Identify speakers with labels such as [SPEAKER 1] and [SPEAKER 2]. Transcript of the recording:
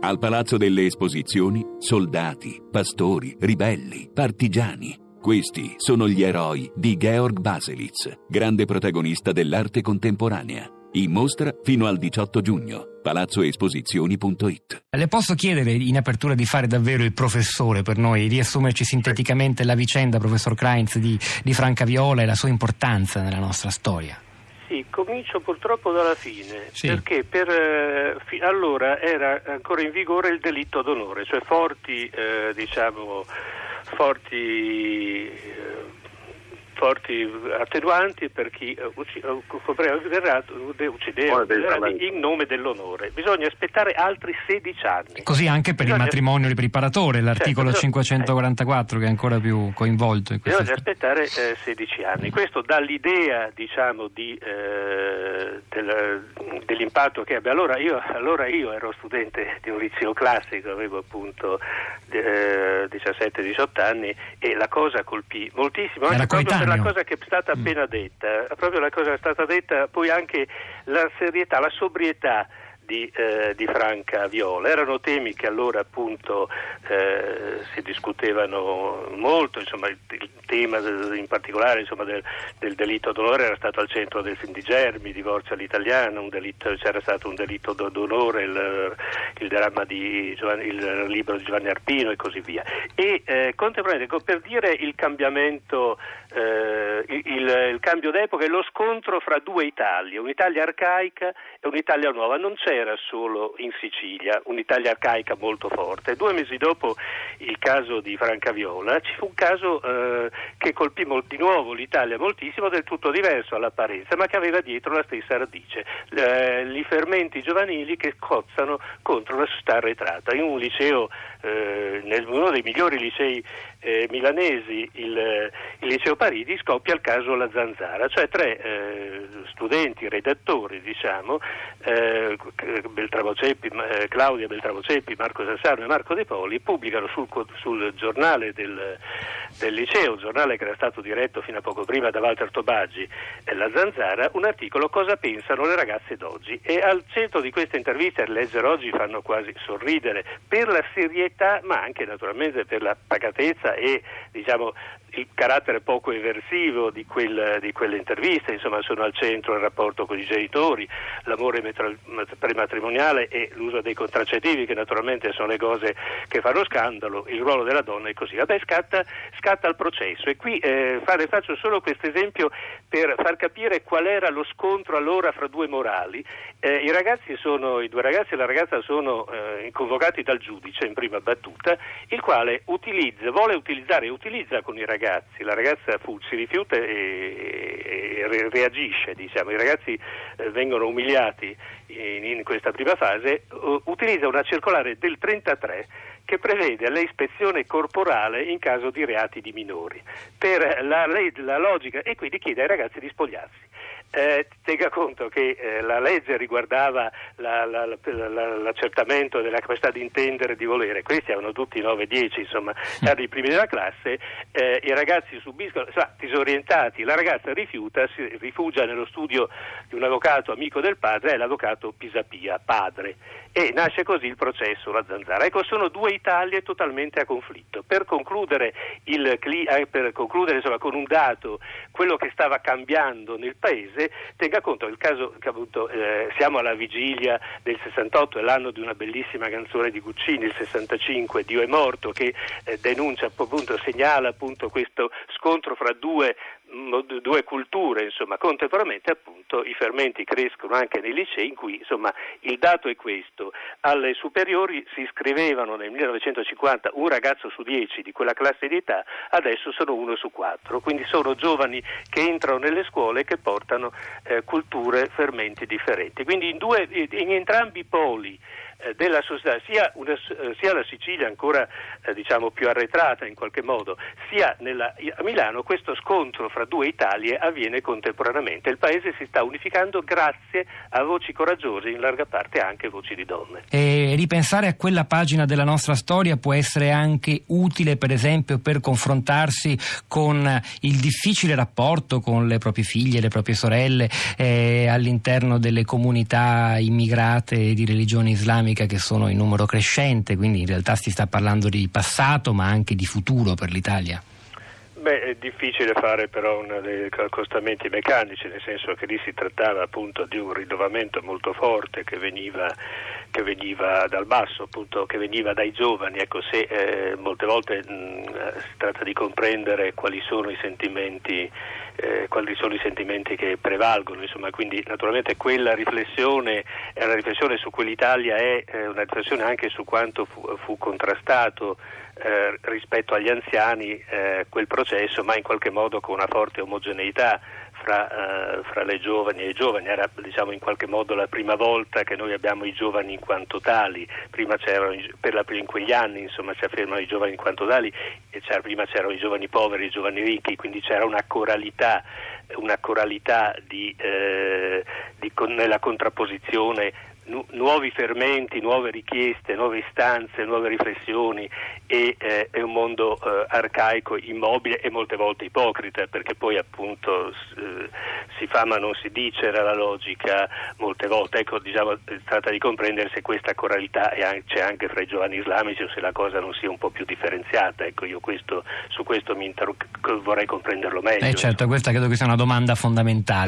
[SPEAKER 1] Al Palazzo delle Esposizioni, soldati, pastori, ribelli, partigiani. Questi sono gli eroi di Georg Baselitz, grande protagonista dell'arte contemporanea. In mostra fino al 18 giugno. palazzoesposizioni.it
[SPEAKER 2] Le posso chiedere in apertura di fare davvero il professore per noi, riassumerci sinteticamente la vicenda, professor Kreins, di, di Franca Viola e la sua importanza nella nostra storia?
[SPEAKER 3] Sì, comincio purtroppo dalla fine,
[SPEAKER 2] Sì.
[SPEAKER 3] perché per, eh, fi- allora era ancora in vigore il delitto d'onore, cioè forti, eh, diciamo, forti, eh, forti attenuanti per chi eh, eh, copriva il reato, de- uccideva in nome dell'onore. Bisogna aspettare altri 16 anni.
[SPEAKER 2] Così anche per il
[SPEAKER 3] Bisogna-
[SPEAKER 2] matrimonio riparatore, l'articolo
[SPEAKER 3] Certo,
[SPEAKER 2] 544 che è ancora più coinvolto in
[SPEAKER 3] Bisogna aspettare eh, 16 anni. Questo dà l'idea diciamo, di, eh, del- dell'impatto che abbia. Allora io, allora io ero studente di un liceo classico, avevo appunto eh, 17-18 anni e la cosa colpì moltissimo,
[SPEAKER 2] Era
[SPEAKER 3] per la cosa che è stata
[SPEAKER 2] Mm.
[SPEAKER 3] appena detta, proprio la cosa che è stata detta, poi anche la serietà, la sobrietà di, eh, di Franca Viola. Erano temi che allora appunto eh, si discutevano molto, insomma, il, il tema in particolare insomma, del, del delitto d'onore era stato al centro del film di Germi, Divorzio all'italiana, un delitto- c'era stato un delitto do- d'onore, il, il dramma di Giovanni- il libro di Giovanni Arpino e così via. E eh, contemporaneamente, ecco, per dire il cambiamento, eh, il, cambio d'epoca e lo scontro fra due Italie, un'Italia arcaica e un'Italia nuova, non c'era solo in Sicilia un'Italia arcaica molto forte. Due mesi dopo il caso di Francaviola ci fu un caso eh, che colpì di nuovo l'Italia moltissimo, del tutto diverso all'apparenza, ma che aveva dietro la stessa radice, eh, i fermenti giovanili che cozzano contro la società arretrata. In un liceo, eh, nel- uno dei migliori licei eh, milanesi, il, il liceo Paridi, scoppia il caso La Zanzara, cioè tre eh, studenti, redattori, diciamo, eh, Beltramo Ceppi, eh, Claudia Beltramo Ceppi, Marco Sassano e Marco De Poli, pubblicano sul, sul giornale del, del liceo, un giornale che era stato diretto fino a poco prima da Walter Tobaggi La Zanzara, un articolo Cosa pensano le ragazze d'oggi. E al centro di questa intervista, a leggere oggi fanno quasi sorridere, per la serietà, ma anche naturalmente per la pacatezza e diciamo il carattere poco eversivo di, quel- di quelle interviste, insomma sono al centro il rapporto con i genitori, l'amore prematrimoniale e l'uso dei contraccettivi che naturalmente sono le cose che fanno scandalo, il ruolo della donna e così. Vabbè scatta, scatta il processo e qui eh, fare- faccio solo questo esempio per far capire qual era lo scontro allora fra due morali. Eh, I sono, i due ragazzi e la ragazza sono eh, convocati dal giudice in prima battuta, il quale utilizza, vuole utilizzare e utilizza con i ragazzi, la ragazza fu- si rifiuta e, e re- reagisce, diciamo. i ragazzi eh, vengono umiliati in, in questa prima fase, u- utilizza una circolare del 33 che prevede l'ispezione corporale in caso di reati di minori, per la, la logica e quindi chiede ai ragazzi di spogliarsi. Eh, tenga conto che eh, la legge riguardava la- la- la- la- l'accertamento della capacità di intendere e di volere, questi avevano tutti 9-10, insomma, erano i primi della classe, eh, i ragazzi subiscono, insomma, disorientati, la ragazza rifiuta, si rifugia nello studio di un avvocato amico del padre, è l'avvocato Pisapia, padre, e nasce così il processo, la zanzara. Ecco, sono due Italie totalmente a conflitto. Per concludere, il eh, per concludere insomma, con un dato quello che stava cambiando nel paese, tenga conto del caso che appunto eh, siamo alla vigilia del 68, è l'anno di una bellissima canzone di Guccini, il 65, Dio è morto, che eh, denuncia appunto, segnala appunto questo scontro fra due due culture, insomma, contemporaneamente appunto i fermenti crescono anche nei licei in cui insomma il dato è questo, alle superiori si iscrivevano nel 1950 un ragazzo su dieci di quella classe di età, adesso sono uno su quattro, quindi sono giovani che entrano nelle scuole e che portano eh, culture, fermenti differenti. Quindi in, due, in entrambi i poli della società, sia, una- eh, sia la Sicilia ancora eh, diciamo più arretrata in qualche modo, sia nella- a Milano questo scontro fra due Italie avviene contemporaneamente. Il paese si sta unificando grazie a voci coraggiose, in larga parte anche voci di donne.
[SPEAKER 2] E ripensare a quella pagina della nostra storia può essere anche utile, per esempio, per confrontarsi con il difficile rapporto con le proprie figlie, le proprie sorelle eh, all'interno delle comunità immigrate di religione islamica islamica che sono in numero crescente, quindi in realtà si sta parlando di passato ma anche di futuro per l'Italia.
[SPEAKER 3] Beh, è difficile fare però una dei accostamenti meccanici, nel senso che lì si trattava appunto di un rinnovamento molto forte che veniva, che veniva dal basso, appunto, che veniva dai giovani. Ecco, se eh, molte volte mh, si tratta di comprendere quali sono i sentimenti eh, quali sono i sentimenti che prevalgono, insomma, quindi naturalmente quella riflessione è una riflessione su cui l'Italia è eh, una riflessione anche su quanto fu, fu contrastato eh, rispetto agli anziani eh, quel processo, ma in qualche modo con una forte omogeneità fra, uh, fra, le giovani e i giovani. Era diciamo, in qualche modo la prima volta che noi abbiamo i giovani in quanto tali, prima c'erano, per la, in quegli anni insomma, si affermano i giovani in quanto tali, c'era, prima c'erano i giovani poveri, i giovani ricchi, quindi c'era una coralità, una coralità di, eh, di, nella contrapposizione nu- nuovi fermenti, nuove richieste, nuove istanze, nuove riflessioni e eh, è un mondo eh, arcaico, immobile e molte volte ipocrita perché poi appunto eh, si fa ma non si dice era la logica molte volte. Ecco, diciamo, tratta di comprendere se questa coralità anche, c'è anche fra i giovani islamici o se la cosa non sia un po' più differenziata. Ecco, io questo, su questo interro- vorrei comprenderlo meglio.
[SPEAKER 2] Eh certo, questa credo che sia una domanda fondamentale.